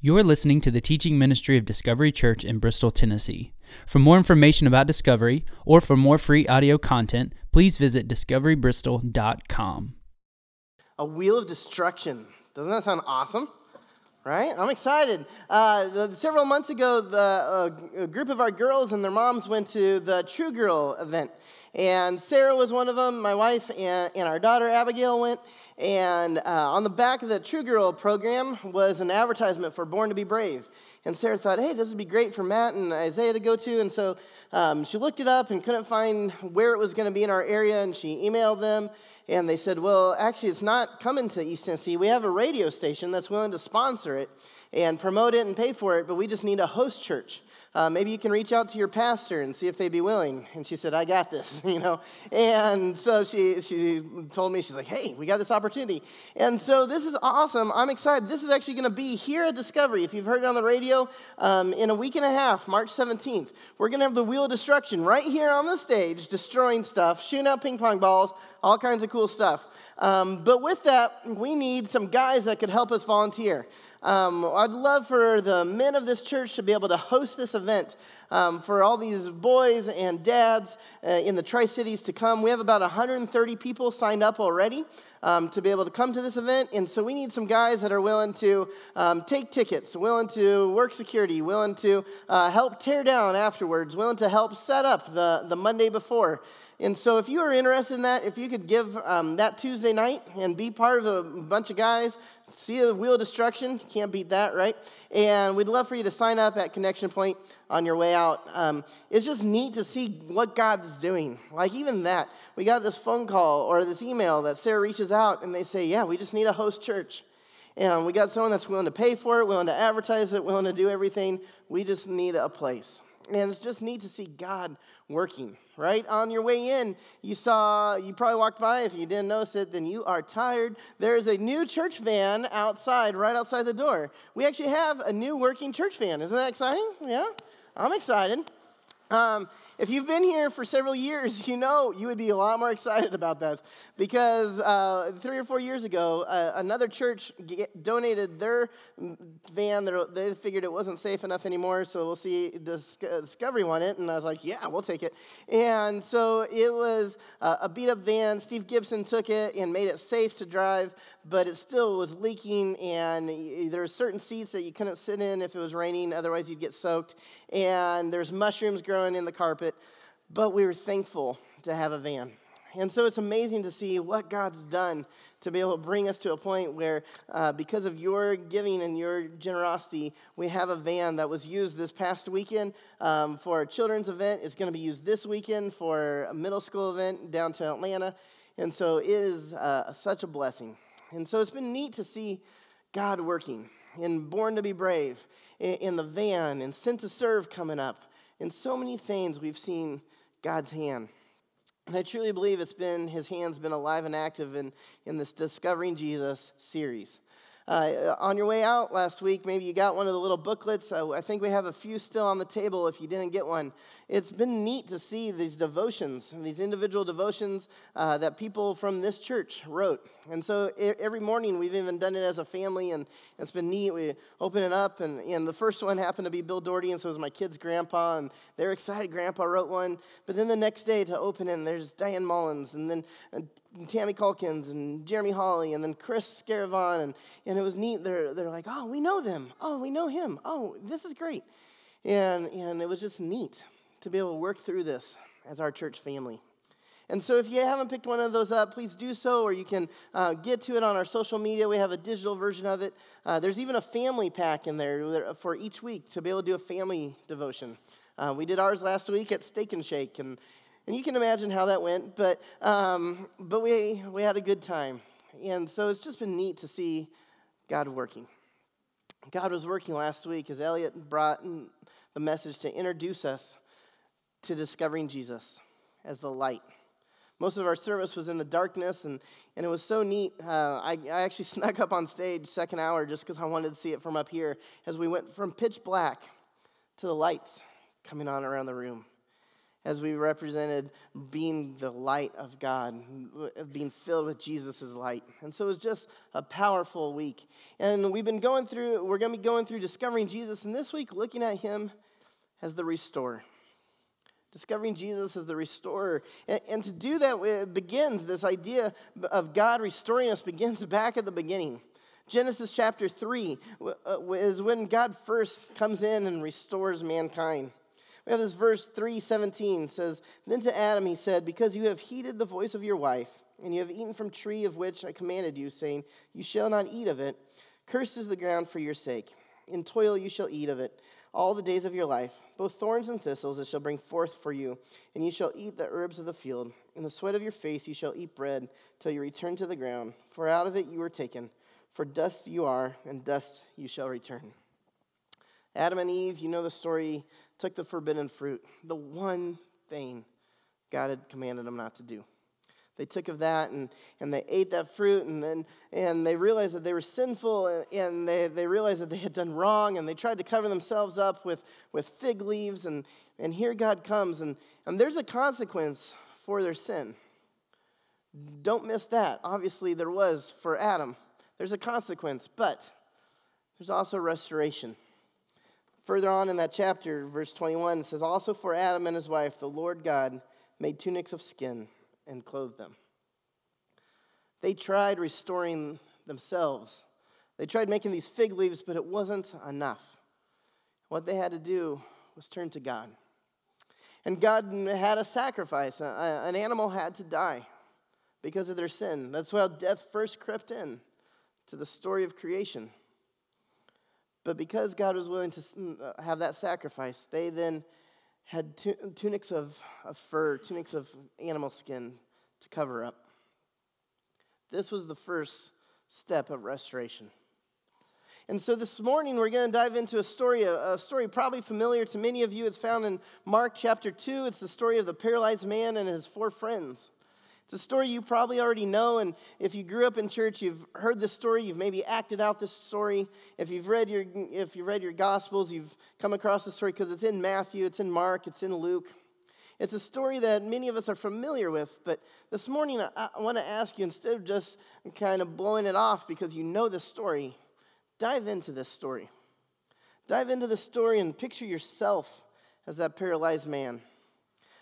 You're listening to the teaching ministry of Discovery Church in Bristol, Tennessee. For more information about Discovery or for more free audio content, please visit discoverybristol.com. A wheel of destruction. Doesn't that sound awesome? Right? I'm excited. Uh, several months ago, the, uh, a group of our girls and their moms went to the True Girl event. And Sarah was one of them, my wife, and, and our daughter Abigail went. And uh, on the back of the True Girl program was an advertisement for Born to Be Brave. And Sarah thought, hey, this would be great for Matt and Isaiah to go to. And so um, she looked it up and couldn't find where it was going to be in our area. And she emailed them. And they said, well, actually, it's not coming to East Tennessee. We have a radio station that's willing to sponsor it and promote it and pay for it, but we just need a host church uh, maybe you can reach out to your pastor and see if they'd be willing. And she said, I got this, you know. And so she, she told me, she's like, hey, we got this opportunity. And so this is awesome. I'm excited. This is actually going to be here at Discovery. If you've heard it on the radio, um, in a week and a half, March 17th, we're going to have the Wheel of Destruction right here on the stage, destroying stuff, shooting out ping pong balls, all kinds of cool stuff. Um, but with that, we need some guys that could help us volunteer. Um, I'd love for the men of this church to be able to host this event um, for all these boys and dads uh, in the Tri Cities to come. We have about 130 people signed up already. Um, to be able to come to this event. And so we need some guys that are willing to um, take tickets, willing to work security, willing to uh, help tear down afterwards, willing to help set up the, the Monday before. And so, if you are interested in that, if you could give um, that Tuesday night and be part of a bunch of guys, see a wheel of destruction, can't beat that, right? And we'd love for you to sign up at Connection Point on your way out. Um, it's just neat to see what God's doing. Like, even that, we got this phone call or this email that Sarah reaches out and they say, Yeah, we just need a host church. And we got someone that's willing to pay for it, willing to advertise it, willing to do everything. We just need a place. And it's just neat to see God working, right? On your way in, you saw, you probably walked by. If you didn't notice it, then you are tired. There's a new church van outside, right outside the door. We actually have a new working church van. Isn't that exciting? Yeah? I'm excited. Um, if you've been here for several years, you know you would be a lot more excited about that because uh, three or four years ago, uh, another church get, donated their van. They figured it wasn't safe enough anymore, so we'll see Discovery won it, and I was like, yeah, we'll take it. And so it was uh, a beat up van. Steve Gibson took it and made it safe to drive, but it still was leaking, and there were certain seats that you couldn't sit in if it was raining, otherwise you'd get soaked. And there's mushrooms growing in the carpet, but we were thankful to have a van. And so it's amazing to see what God's done to be able to bring us to a point where, uh, because of your giving and your generosity, we have a van that was used this past weekend um, for a children's event. It's going to be used this weekend for a middle school event down to Atlanta. And so it is uh, such a blessing. And so it's been neat to see God working in Born to Be Brave, in, in the van, and Sent to Serve coming up. In so many things, we've seen God's hand. And I truly believe it's been, his hand's been alive and active in, in this Discovering Jesus series. Uh, on your way out last week, maybe you got one of the little booklets. Uh, I think we have a few still on the table if you didn't get one. It's been neat to see these devotions, these individual devotions uh, that people from this church wrote. And so every morning we've even done it as a family, and it's been neat. We open it up, and, and the first one happened to be Bill Doherty, and so it was my kid's grandpa, and they're excited. Grandpa wrote one. But then the next day to open it, there's Diane Mullins, and then and Tammy Calkins, and Jeremy Hawley, and then Chris Scaravon, and, and it was neat. They're, they're like, oh, we know them. Oh, we know him. Oh, this is great. And, and it was just neat to be able to work through this as our church family. And so, if you haven't picked one of those up, please do so, or you can uh, get to it on our social media. We have a digital version of it. Uh, there's even a family pack in there for each week to be able to do a family devotion. Uh, we did ours last week at Steak and Shake, and, and you can imagine how that went, but, um, but we, we had a good time. And so, it's just been neat to see God working. God was working last week as Elliot brought the message to introduce us to discovering Jesus as the light. Most of our service was in the darkness, and, and it was so neat. Uh, I, I actually snuck up on stage second hour just because I wanted to see it from up here as we went from pitch black to the lights coming on around the room. as we represented being the light of God, being filled with Jesus' light. And so it was just a powerful week. And we've been going through, we're going to be going through discovering Jesus, and this week looking at him as the restorer. Discovering Jesus as the restorer. And, and to do that, it begins, this idea of God restoring us begins back at the beginning. Genesis chapter 3 uh, is when God first comes in and restores mankind. We have this verse 317 says, Then to Adam he said, Because you have heeded the voice of your wife, and you have eaten from tree of which I commanded you, saying, You shall not eat of it, cursed is the ground for your sake. In toil you shall eat of it all the days of your life. Both thorns and thistles it shall bring forth for you, and you shall eat the herbs of the field. In the sweat of your face you shall eat bread till you return to the ground, for out of it you were taken. For dust you are, and dust you shall return. Adam and Eve, you know the story, took the forbidden fruit, the one thing God had commanded them not to do. They took of that and, and they ate that fruit, and then and they realized that they were sinful, and, they, they realized that they had done wrong, and they tried to cover themselves up with, with fig leaves. And, and here God comes, and, and there's a consequence for their sin. Don't miss that. Obviously, there was for Adam. There's a consequence, but there's also restoration. Further on in that chapter, verse 21 it says, Also for Adam and his wife, the Lord God made tunics of skin and clothed them. They tried restoring themselves. They tried making these fig leaves, but it wasn't enough. What they had to do was turn to God. And God had a sacrifice. An animal had to die because of their sin. That's why death first crept in to the story of creation. But because God was willing to uh, have that sacrifice, they then had tunics of, of fur, tunics of animal skin to cover up. This was the first step of restoration. And so this morning we're going to dive into a story, a, a, story probably familiar to many of you. It's found in Mark chapter 2. It's the story of the paralyzed man and his four friends. It's a story you probably already know, and if you grew up in church, you've heard this story. You've maybe acted out this story. If you've read your, if you read your Gospels, you've come across the story because it's in Matthew, it's in Mark, it's in Luke. It's a story that many of us are familiar with, but this morning I, I want to ask you instead of just kind of blowing it off because you know the story, dive into this story. Dive into the story and picture yourself as that paralyzed man.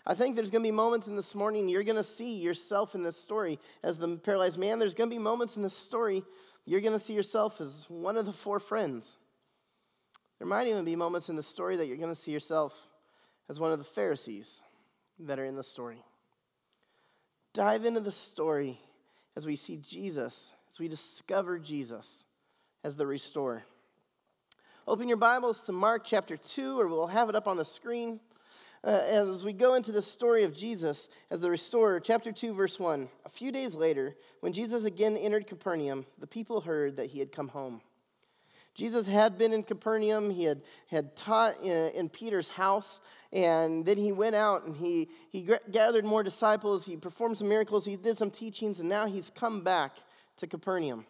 I think there's going to be moments in this morning you're going to see yourself in this story as the paralyzed man. There's going to be moments in this story you're going to see yourself as one of the four friends. There might even be moments in the story that you're going to see yourself as one of the Pharisees that are in the story. Dive into the story as we see Jesus, as we discover Jesus as the restorer. Open your Bibles to Mark chapter 2, or we'll have it up on the screen. Uh, as we go into the story of Jesus as the restorer, chapter 2, verse 1. A few days later, when Jesus again entered Capernaum, the people heard that he had come home. Jesus had been in Capernaum. He had, had taught in, in Peter's house. And then he went out and he, he gathered more disciples. He performed some miracles. He did some teachings. And now he's come back to Capernaum.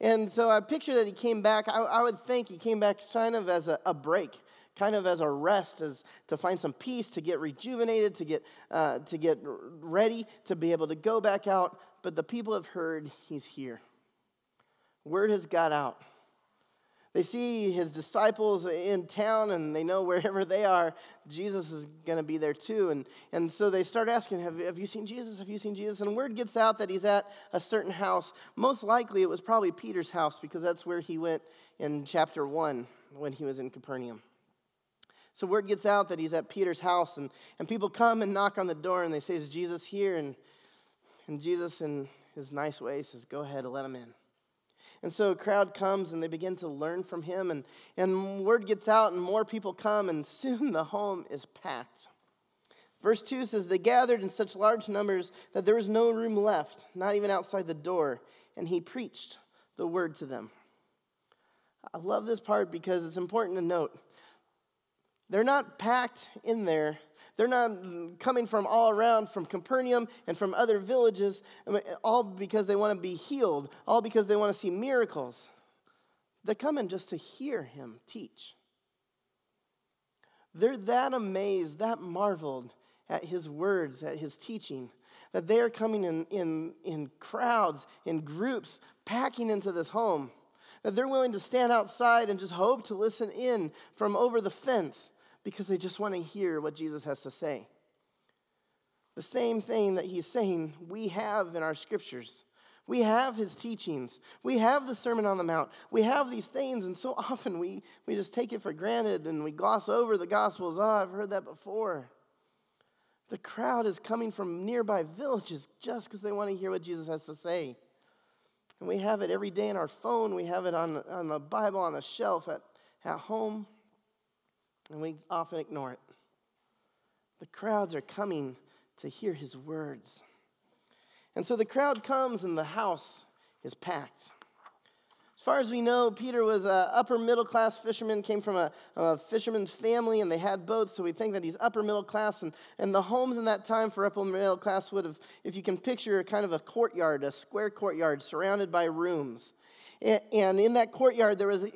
And so I picture that he came back. I, I would think he came back kind of as a, a break kind of as a rest, as to find some peace, to get rejuvenated, to get, uh, to get ready, to be able to go back out. But the people have heard he's here. Word has got out. They see his disciples in town and they know wherever they are, Jesus is going to be there too. And, and so they start asking, have, have you seen Jesus? Have you seen Jesus? And word gets out that he's at a certain house. Most likely it was probably Peter's house because that's where he went in chapter 1 when he was in Capernaum. So word gets out that he's at Peter's house, and, and people come and knock on the door, and they say, Is Jesus here? And, and Jesus, in his nice way, says, Go ahead and let him in. And so a crowd comes and they begin to learn from him, and, and word gets out, and more people come, and soon the home is packed. Verse 2 says, They gathered in such large numbers that there was no room left, not even outside the door, and he preached the word to them. I love this part because it's important to note they're not packed in there. They're not coming from all around, from Capernaum and from other villages, all because they want to be healed, all because they want to see miracles. They're coming just to hear him teach. They're that amazed, that marveled at his words, at his teaching, that they are coming in, in, in crowds, in groups, packing into this home, that they're willing to stand outside and just hope to listen in from over the fence because they just want to hear what Jesus has to say. The same thing that he's saying we have in our scriptures. We have his teachings. We have the Sermon on the Mount. We have these things, and so often we, we just take it for granted and we gloss over the Gospels. Oh, I've heard that before. The crowd is coming from nearby villages just because they want to hear what Jesus has to say. And we have it every day in our phone. We have it on, on the Bible on the shelf at, at home. And we often ignore it. The crowds are coming to hear his words. And so the crowd comes and the house is packed. As far as we know, Peter was an upper middle class fisherman, came from a, a, fisherman's family, and they had boats, so we think that he's upper middle class. And, and the homes in that time for upper middle class would have, if you can picture, kind of a courtyard, a square courtyard surrounded by rooms. And in that courtyard, there was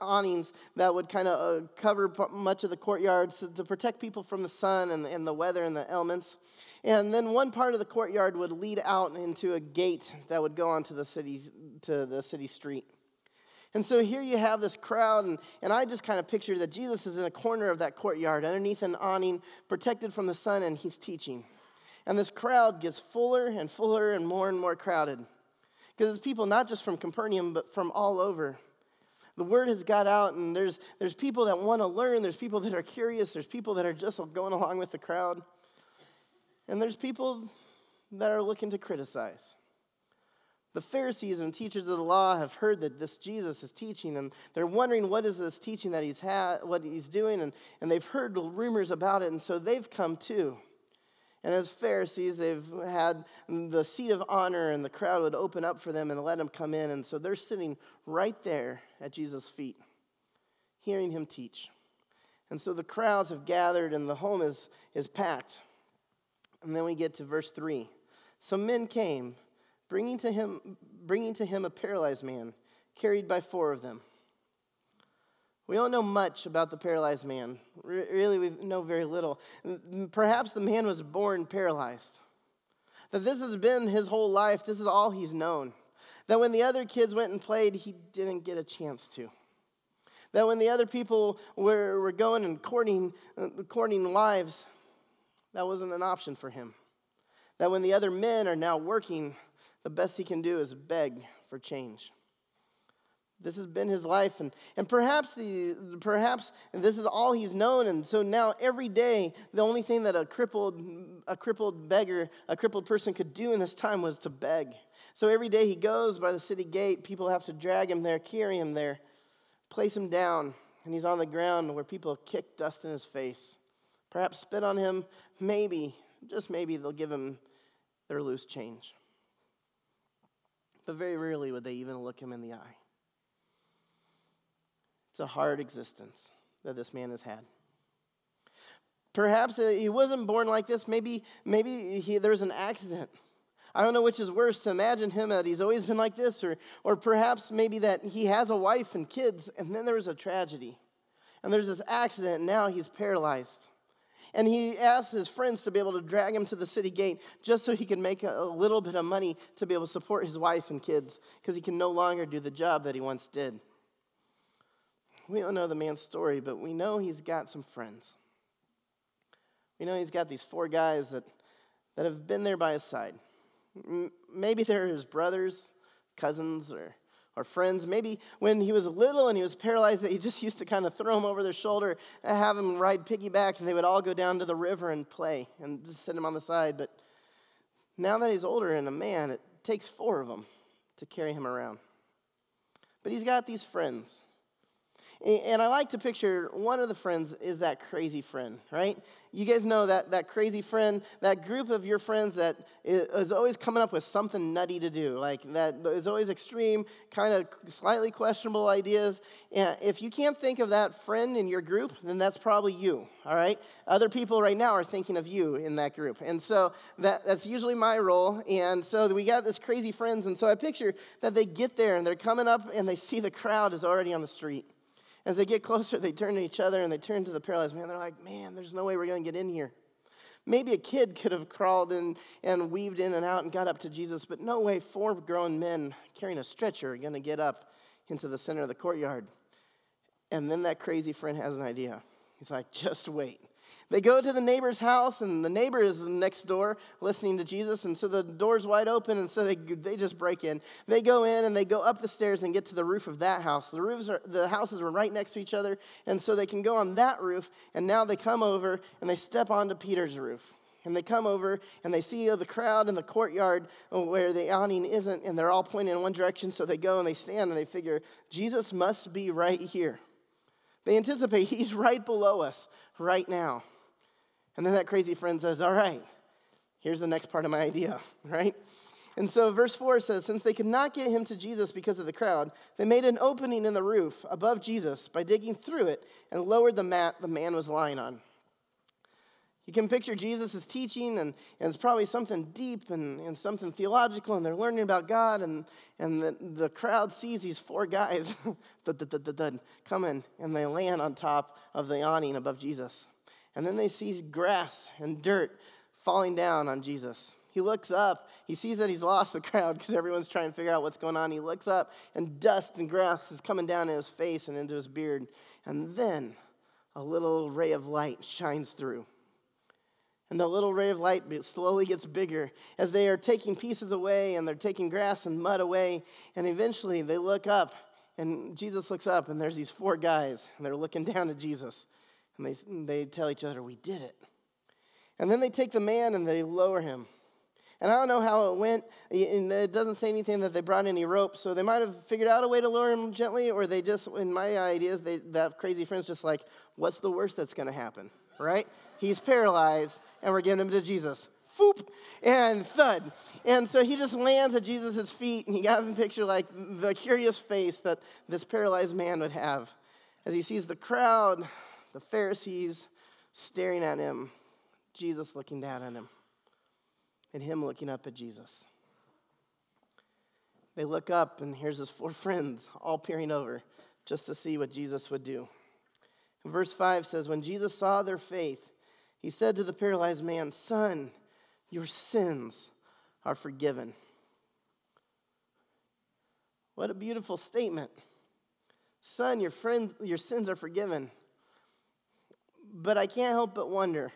awnings that would kind of uh, cover much of the courtyard to protect people from the sun and, the weather and the elements. And then one part of the courtyard would lead out into a gate that would go onto the city to the city street. And so here you have this crowd, and, and I just kind of picture that Jesus is in a corner of that courtyard, underneath an awning, protected from the sun, and he's teaching. And this crowd gets fuller and fuller and more and more crowded. Because it's people not just from Capernaum, but from all over. The word has got out, and there's, there's people that want to learn, there's people that are curious, there's people that are just going along with the crowd, and there's people that are looking to criticize. The Pharisees and teachers of the law have heard that this Jesus is teaching, and they're wondering what is this teaching that he's had, what he's doing, and, and they've heard rumors about it, and so they've come too. And as Pharisees, they've had the seat of honor, and the crowd would open up for them and let them come in. And so they're sitting right there at Jesus' feet, hearing him teach. And so the crowds have gathered, and the home is, is packed. And then we get to verse 3. Some men came, bringing to him, bringing to him a paralyzed man, carried by four of them. We don't know much about the paralyzed man. Really, we know very little. Perhaps the man was born paralyzed. That this has been his whole life, this is all he's known. That when the other kids went and played, he didn't get a chance to. That when the other people were, were going and courting, uh, courting wives, that wasn't an option for him. That when the other men are now working, the best he can do is beg for change. This has been his life, and, and perhaps, the, perhaps this is all he's known. And so now, every day, the only thing that a crippled, a crippled beggar, a crippled person could do in this time was to beg. So every day he goes by the city gate, people have to drag him there, carry him there, place him down, and he's on the ground where people kick dust in his face. Perhaps spit on him, maybe, just maybe, they'll give him their loose change. But very rarely would they even look him in the eye. It's a hard existence that this man has had. Perhaps uh, he wasn't born like this. Maybe, maybe he, there was an accident. I don't know which is worse to imagine him that he's always been like this, or, or perhaps maybe that he has a wife and kids, and then there was a tragedy. And there's this accident, and now he's paralyzed. And he asks his friends to be able to drag him to the city gate just so he can make a, a little bit of money to be able to support his wife and kids because he can no longer do the job that he once did. We don't know the man's story, but we know he's got some friends. We know he's got these four guys that, that have been there by his side. Maybe they're his brothers, cousins, or, or friends. Maybe when he was little and he was paralyzed, that he just used to kind of throw him over their shoulder and have him ride piggyback, and they would all go down to the river and play and just sit him on the side. But now that he's older and a man, it takes four of them to carry him around. But he's got these friends. And I like to picture one of the friends is that crazy friend, right? You guys know that, that crazy friend, that group of your friends that is always coming up with something nutty to do, like that is always extreme, kind of slightly questionable ideas. And if you can't think of that friend in your group, then that's probably you, all right? Other people right now are thinking of you in that group. And so that, that's usually my role. And so we got this crazy friends. And so I picture that they get there and they're coming up and they see the crowd is already on the street. As they get closer, they turn to each other and they turn to the paralyzed man. They're like, man, there's no way we're going to get in here. Maybe a kid could have crawled in and weaved in and out and got up to Jesus, but no way four grown men carrying a stretcher are going to get up into the center of the courtyard. And then that crazy friend has an idea. He's like, just wait. They go to the neighbor's house, and the neighbor is next door listening to Jesus, and so the door's wide open, and so they, they just break in. They go in and they go up the stairs and get to the roof of that house. The roofs are the houses are right next to each other, and so they can go on that roof, and now they come over and they step onto Peter's roof. And they come over and they see the crowd in the courtyard where the awning isn't, and they're all pointing in one direction. So they go and they stand and they figure, Jesus must be right here. They anticipate he's right below us right now. And then that crazy friend says, All right, here's the next part of my idea, right? And so verse 4 says, Since they could not get him to Jesus because of the crowd, they made an opening in the roof above Jesus by digging through it and lowered the mat the man was lying on. You can picture Jesus' teaching, and, and it's probably something deep and, and something theological, and they're learning about God, and, and the, the crowd sees these four guys come in, and they land on top of the awning above Jesus. And then they see grass and dirt falling down on Jesus. He looks up. He sees that he's lost the crowd because everyone's trying to figure out what's going on. He looks up, and dust and grass is coming down in his face and into his beard. And then a little ray of light shines through. And the little ray of light slowly gets bigger as they are taking pieces away and they're taking grass and mud away. And eventually they look up, and Jesus looks up, and there's these four guys, and they're looking down at Jesus. And they, they tell each other, We did it. And then they take the man and they lower him. And I don't know how it went. it doesn't say anything that they brought any rope, so they might have figured out a way to lower him gently, or they just, in my ideas, they, that crazy friend's just like, what's the worst that's going to happen, right? He's paralyzed, and we're giving him to Jesus. Foop, and thud. And so he just lands at Jesus' feet, and he got him picture like the curious face that this paralyzed man would have as he sees the crowd the Pharisees staring at him, Jesus looking down at him, and him looking up at Jesus. They look up, and here's his four friends all peering over just to see what Jesus would do. And verse 5 says, When Jesus saw their faith, he said to the paralyzed man, Son, your sins are forgiven. What a beautiful statement. Son, your, friends, your sins are forgiven but I can't help but wonder.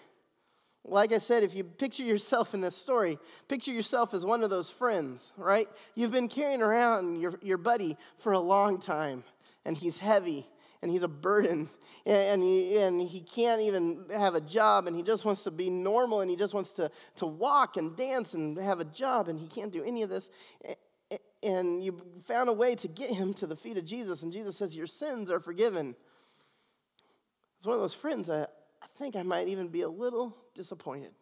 Like I said, if you picture yourself in this story, picture yourself as one of those friends, right? You've been carrying around your, your buddy for a long time, and he's heavy, and he's a burden, and he, and he can't even have a job, and he just wants to be normal, and he just wants to, to walk and dance and have a job, and he can't do any of this. And you found a way to get him to the feet of Jesus, and Jesus says, Your sins are forgiven. It's one of those friends that I think I might even be a little disappointed,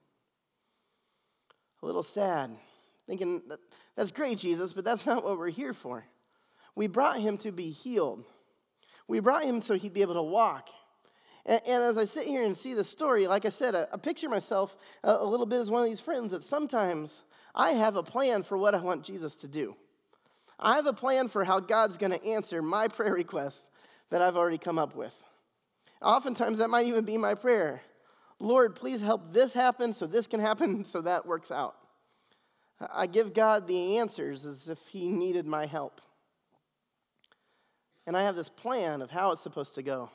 a little sad, thinking, that, That's great, Jesus, but that's not what we're here for. We brought him to be healed, we brought him so he'd be able to walk. And, and as I sit here and see the story, like I said, I, I picture myself a, a little bit as one of these friends that sometimes I have a plan for what I want Jesus to do. I have a plan for how God's going to answer my prayer request that I've already come up with. Oftentimes, that might even be my prayer Lord, please help this happen so this can happen so that works out. I give God the answers as if He needed my help. And I have this plan of how it's supposed to go.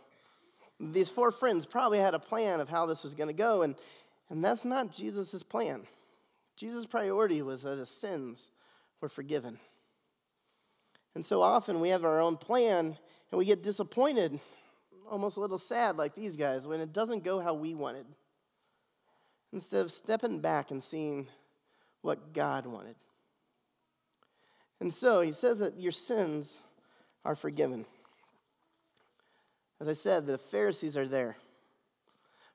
These four friends probably had a plan of how this was going to go, and, and that's not Jesus' plan. Jesus' priority was that his sins were forgiven. And so often we have our own plan and we get disappointed almost a little sad like these guys when it doesn't go how we wanted. Instead of stepping back and seeing what God wanted. And so he says that your sins are forgiven. As I said, the Pharisees are there.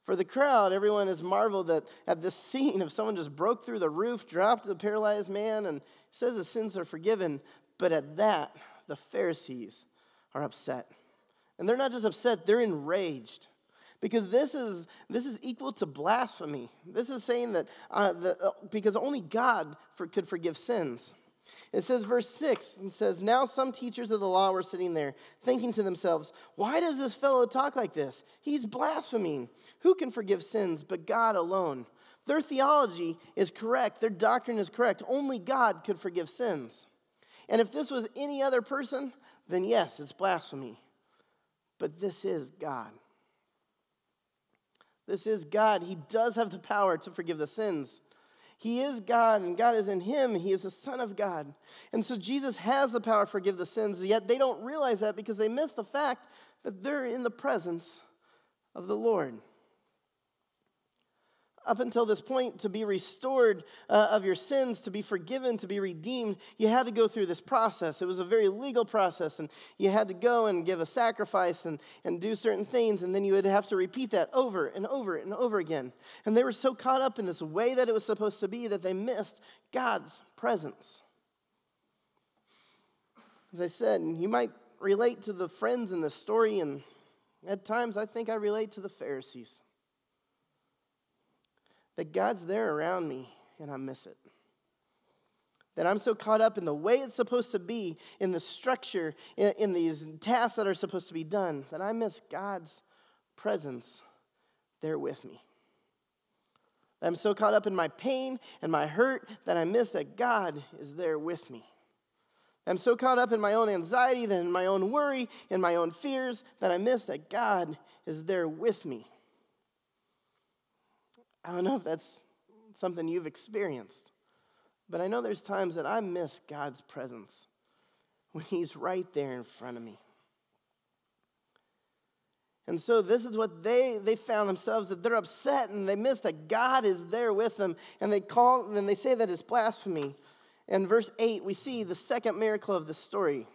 For the crowd, everyone has marveled at, at this scene of someone just broke through the roof, dropped the paralyzed man, and says his sins are forgiven. But at that, the Pharisees are upset. And they're not just upset, they're enraged. Because this is, this is equal to blasphemy. This is saying that uh, uh, because only God for, could forgive sins. It says, verse 6, it says, Now some teachers of the law were sitting there, thinking to themselves, Why does this fellow talk like this? He's blaspheming. Who can forgive sins but God alone? Their theology is correct, their doctrine is correct. Only God could forgive sins. And if this was any other person, then yes, it's blasphemy. But this is God. This is God. He does have the power to forgive the sins. He is God, and God is in him. He is the Son of God. And so Jesus has the power to forgive the sins, yet they don't realize that because they miss the fact that they're in the presence of the Lord up until this point, to be restored uh, of your sins, to be forgiven, to be redeemed, you had to go through this process. It was a very legal process, and you had to go and give a sacrifice and, and do certain things, and then you would have to repeat that over and over and over again. And they were so caught up in this way that it was supposed to be that they missed God's presence. As I said, you might relate to the friends in the story, and at times I think I relate to the Pharisees that God's there around me and I miss it. That I'm so caught up in the way it's supposed to be, in the structure, in, in these tasks that are supposed to be done, that I miss God's presence there with me. I'm so caught up in my pain and my hurt that I miss that God is there with me. I'm so caught up in my own anxiety, then my own worry, in my own fears, that I miss that God is there with me. I don't know if that's something you've experienced, but I know there's times that I miss God's presence when He's right there in front of me. And so this is what they they found themselves that they're upset and they miss that God is there with them and they call and they say that it's blasphemy. In verse 8 we see the second miracle of the story.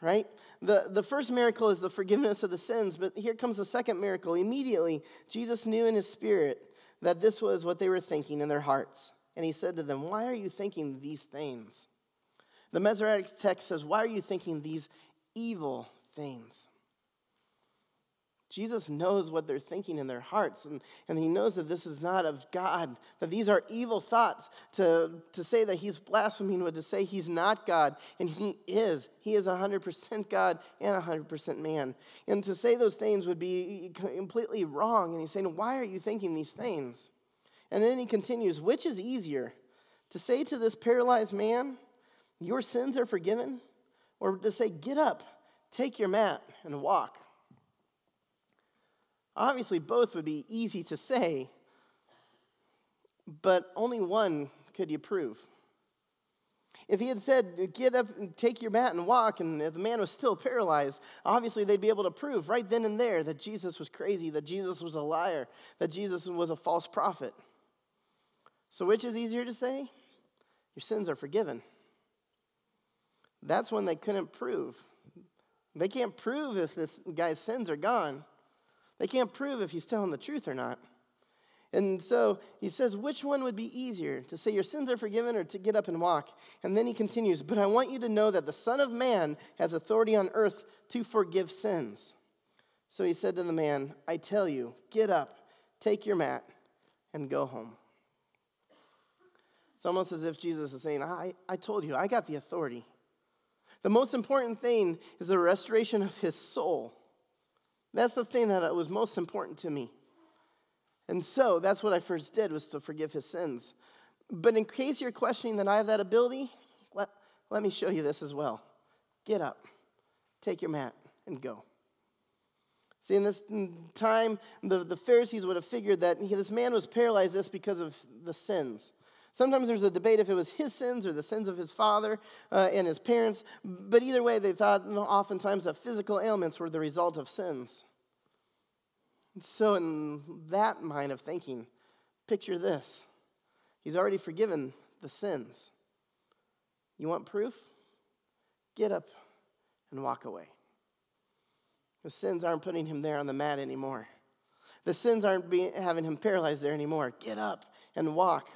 Right? The, the first miracle is the forgiveness of the sins, but here comes the second miracle. Immediately, Jesus knew in his spirit that this was what they were thinking in their hearts. And he said to them, Why are you thinking these things? The Masoretic text says, Why are you thinking these evil things? Jesus knows what they're thinking in their hearts, and, and he knows that this is not of God, that these are evil thoughts. To, to say that he's blaspheming would to say he's not God, and he is. He is 100% God and 100% man. And to say those things would be completely wrong. And he's saying, Why are you thinking these things? And then he continues, Which is easier, to say to this paralyzed man, Your sins are forgiven, or to say, Get up, take your mat, and walk? Obviously, both would be easy to say, but only one could you prove. If he had said, Get up and take your mat and walk, and the man was still paralyzed, obviously they'd be able to prove right then and there that Jesus was crazy, that Jesus was a liar, that Jesus was a false prophet. So, which is easier to say? Your sins are forgiven. That's when they couldn't prove. They can't prove if this guy's sins are gone. They can't prove if he's telling the truth or not. And so he says, which one would be easier, to say your sins are forgiven or to get up and walk? And then he continues, but I want you to know that the Son of Man has authority on earth to forgive sins. So he said to the man, I tell you, get up, take your mat, and go home. It's almost as if Jesus is saying, I, I told you, I got the authority. The most important thing is the restoration of his soul. That's the thing that was most important to me. And so that's what I first did was to forgive his sins. But in case you're questioning that I have that ability, let, let me show you this as well. Get up, take your mat, and go. See, in this time, the, the Pharisees would have figured that he, this man was paralyzed this because of the sins. Sometimes there's a debate if it was his sins or the sins of his father uh, and his parents, but either way, they thought oftentimes that physical ailments were the result of sins. So, in that mind of thinking, picture this He's already forgiven the sins. You want proof? Get up and walk away. The sins aren't putting him there on the mat anymore. The sins aren't having him paralyzed there anymore. Get up and walk.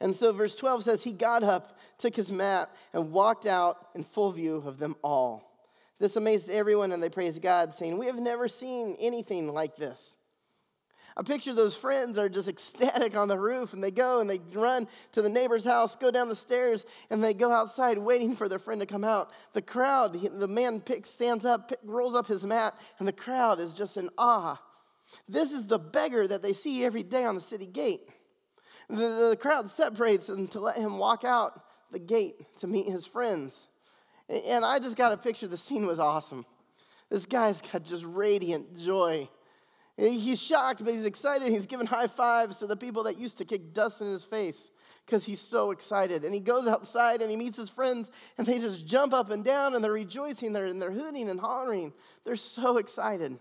And so, verse 12 says, He got up, took his mat, and walked out in full view of them all. This amazed everyone, and they praised God, saying, We have never seen anything like this. I picture those friends are just ecstatic on the roof, and they go and they run to the neighbor's house, go down the stairs, and they go outside waiting for their friend to come out. The crowd, the man picks, stands up, pick, rolls up his mat, and the crowd is just in awe. This is the beggar that they see every day on the city gate. The, the crowd separates and to let him walk out the gate to meet his friends. And I just got a picture. The scene was awesome. This guy's got just radiant joy. He's shocked, but he's excited. He's giving high fives to the people that used to kick dust in his face because he's so excited. And he goes outside and he meets his friends, and they just jump up and down and they're rejoicing. They're, and they're hooting and hollering. They're so excited.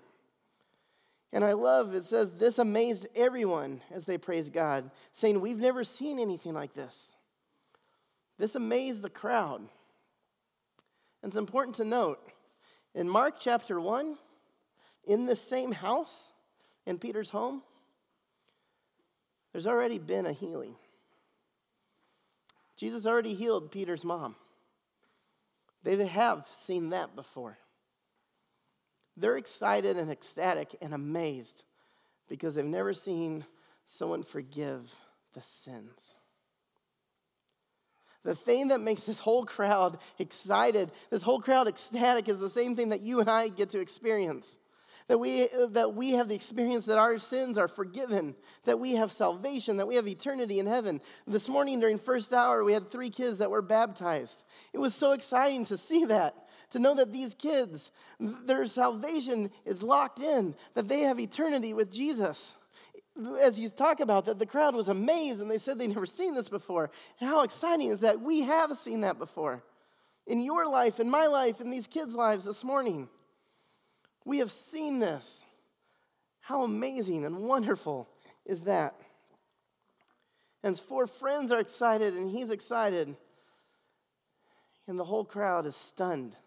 And I love it says, This amazed everyone as they praised God, saying, We've never seen anything like this. This amazed the crowd. And it's important to note in Mark chapter 1, in this same house, in Peter's home, there's already been a healing. Jesus already healed Peter's mom. They have seen that before. They're excited and ecstatic and amazed because they've never seen someone forgive the sins. The thing that makes this whole crowd excited, this whole crowd ecstatic, is the same thing that you and I get to experience. That we, that we have the experience that our sins are forgiven, that we have salvation, that we have eternity in heaven. This morning during first hour, we had three kids that were baptized. It was so exciting to see that, to know that these kids, their salvation is locked in, that they have eternity with Jesus as you talk about that, the crowd was amazed and they said they'd never seen this before. How exciting is that we have seen that before in your life, in my life, in these kids' lives this morning. We have seen this. How amazing and wonderful is that? And his four friends are excited, and he's excited. And the whole crowd is stunned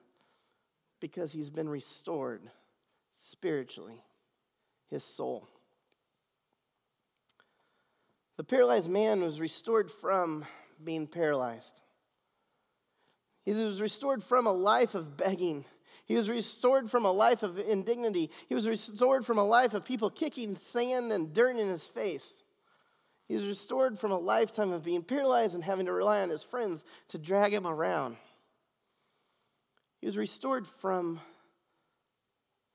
because he's been restored spiritually, his soul. The paralyzed man was restored from being paralyzed. He was restored from a life of begging he was restored from a life of indignity. He was restored from a life of people kicking sand and dirt in his face. He was restored from a lifetime of being paralyzed and having to rely on his friends to drag him around. He was restored from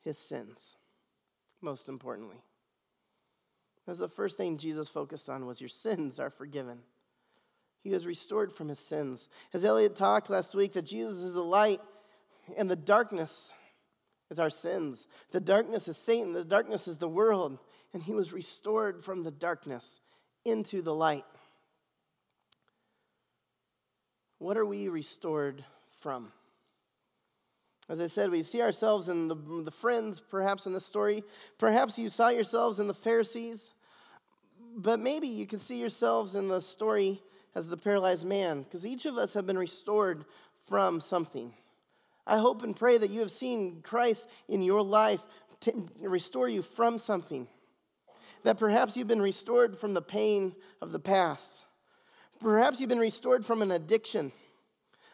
his sins, most importantly. That's the first thing Jesus focused on was your sins are forgiven. He was restored from his sins. As Elliot talked last week, that Jesus is the light and the darkness is our sins. The darkness is Satan. The darkness is the world. And he was restored from the darkness into the light. What are we restored from? As I said, we see ourselves in the, the friends, perhaps in this story. Perhaps you saw yourselves in the Pharisees. But maybe you can see yourselves in the story as the paralyzed man, because each of us have been restored from something. I hope and pray that you have seen Christ in your life restore you from something. That perhaps you've been restored from the pain of the past. Perhaps you've been restored from an addiction.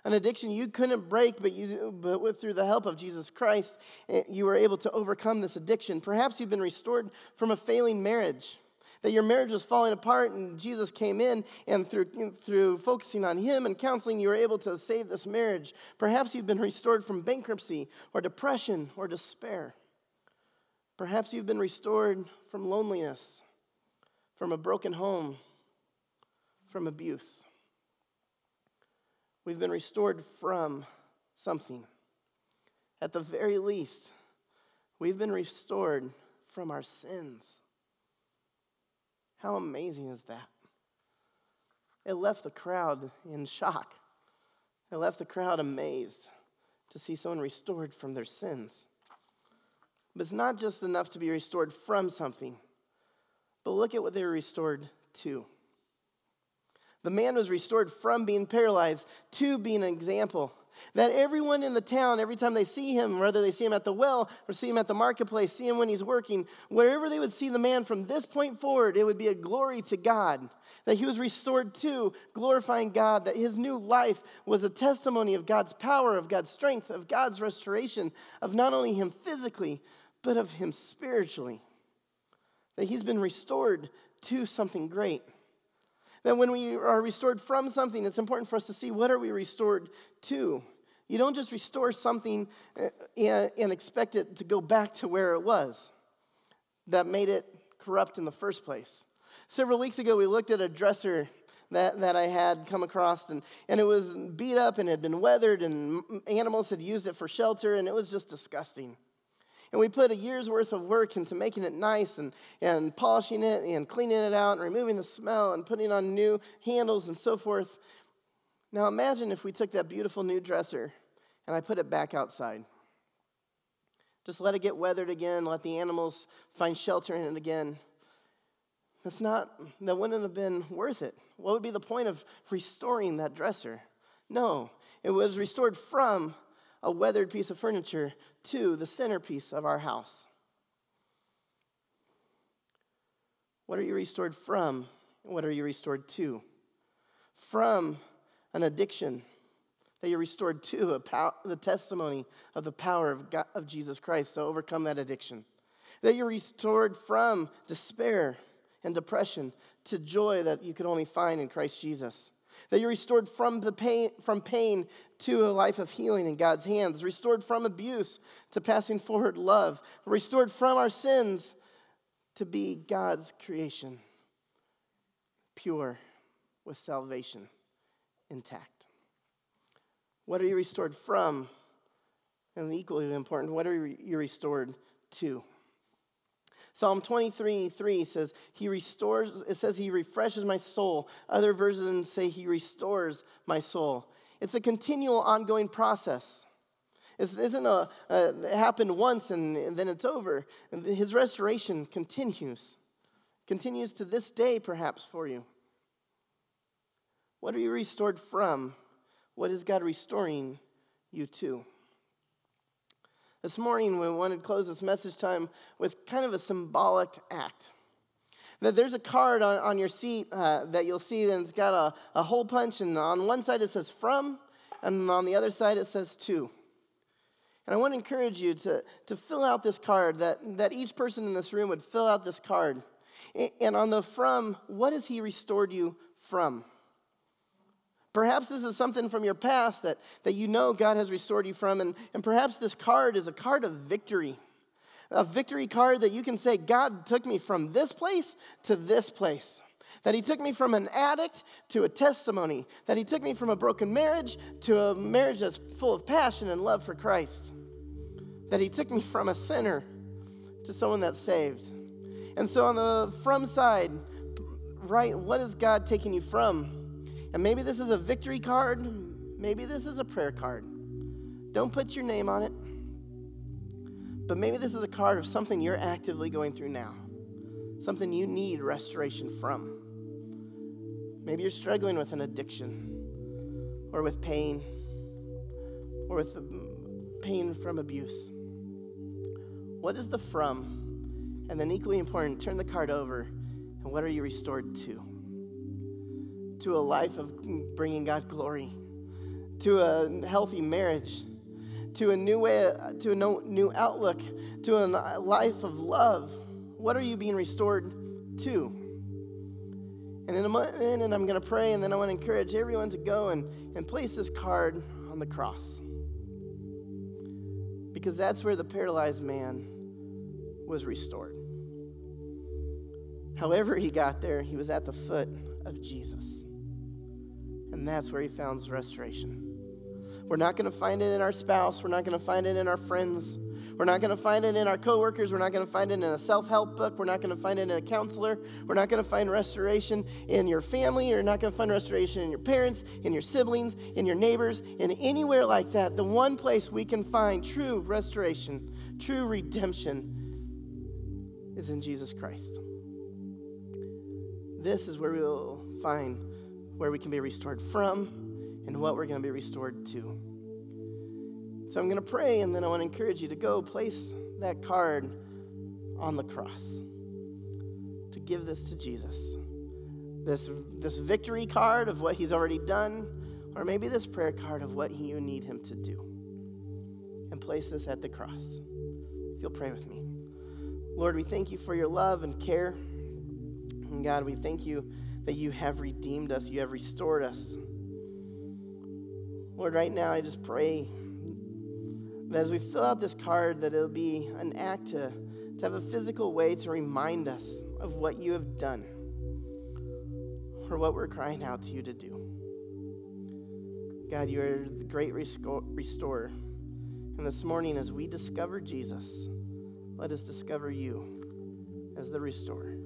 An addiction you couldn't break, but, you, but with, through the help of Jesus Christ, eh, you were able to overcome this addiction. Perhaps you've been restored from a failing marriage that your marriage was falling apart and Jesus came in and through, through focusing on him and counseling, you were able to save this marriage. Perhaps you've been restored from bankruptcy or depression or despair. Perhaps you've been restored from loneliness, from a broken home, from abuse. We've been restored from something. At the very least, we've been restored from our sins. How amazing is that? It left the crowd in shock. It left the crowd amazed to see someone restored from their sins. But it's not just enough to be restored from something, but look at what they were restored to. The man was restored from being paralyzed to being an example. That everyone in the town, every time they see him, whether they see him at the well or see him at the marketplace, see him when he's working, wherever they would see the man from this point forward, it would be a glory to God. That he was restored to, glorifying God, that his new life was a testimony of God's power, of God's strength, of God's restoration, of not only him physically, but of him spiritually. That he's been restored to something great. That when we are restored from something, it's important for us to see what are we restored to. You don't just restore something uh, and expect it to go back to where it was. that made it corrupt in the first place. Several weeks ago, we looked at a dresser that, that I had come across, and, and it was beat up and had been weathered, and animals had used it for shelter, and it was just disgusting. And we put a year's worth of work into making it nice and, and polishing it and cleaning it out and removing the smell and putting on new handles and so forth. Now imagine if we took that beautiful new dresser and I put it back outside. Just let it get weathered again, let the animals find shelter in it again. That's not, that wouldn't have been worth it. What would be the point of restoring that dresser? No, it was restored from a weathered piece of furniture to the centerpiece of our house. What are you restored from? What are you restored to? From an addiction that you're restored to pow- the testimony of the power of, God, of Jesus Christ to overcome that addiction. That you're restored from despair and depression to joy that you could only find in Christ Jesus. That you're restored from, the pain, from pain to a life of healing in God's hands, restored from abuse to passing forward love, restored from our sins to be God's creation, pure with salvation intact. What are you restored from? And equally important, what are you restored to? Psalm 23 3 says, He restores, it says, He refreshes my soul. Other versions say, He restores my soul. It's a continual, ongoing process. It isn't a, a it happened once and then it's over. His restoration continues, continues to this day, perhaps, for you. What are you restored from? What is God restoring you to? This morning, we wanted to close this message time with kind of a symbolic act. That there's a card on, on your seat uh, that you'll see, and it's got a, a hole punch, and on one side it says from, and on the other side it says to. And I want to encourage you to, to fill out this card, that, that each person in this room would fill out this card. And on the from, what has He restored you from? Perhaps this is something from your past that, that you know God has restored you from, and, and perhaps this card is a card of victory. A victory card that you can say, God took me from this place to this place. That He took me from an addict to a testimony. That He took me from a broken marriage to a marriage that's full of passion and love for Christ. That He took me from a sinner to someone that's saved. And so on the from side, right, what is God taking you from? And maybe this is a victory card, maybe this is a prayer card. Don't put your name on it. But maybe this is a card of something you're actively going through now, something you need restoration from. Maybe you're struggling with an addiction, or with pain, or with pain from abuse. What is the from? And then, equally important, turn the card over, and what are you restored to? To a life of bringing God glory, to a healthy marriage, to a new way, to a new outlook, to a life of love. What are you being restored to? And in a I'm going to pray, and then I want to encourage everyone to go and, and place this card on the cross. Because that's where the paralyzed man was restored. However, he got there, he was at the foot of Jesus. And that's where he found restoration. We're not going to find it in our spouse. We're not going to find it in our friends. We're not going to find it in our coworkers. We're not going to find it in a self help book. We're not going to find it in a counselor. We're not going to find restoration in your family. You're not going to find restoration in your parents, in your siblings, in your neighbors, in anywhere like that. The one place we can find true restoration, true redemption, is in Jesus Christ. This is where we will find where we can be restored from, and what we're going to be restored to. So I'm going to pray, and then I want to encourage you to go place that card on the cross to give this to Jesus. This, this victory card of what he's already done, or maybe this prayer card of what you need him to do. And place this at the cross. If you'll pray with me. Lord, we thank you for your love and care. And God, we thank you that you have redeemed us, you have restored us. Lord, right now I just pray that as we fill out this card, that it'll be an act to, to have a physical way to remind us of what you have done or what we're crying out to you to do. God, you are the great restorer. And this morning, as we discover Jesus, let us discover you as the restorer.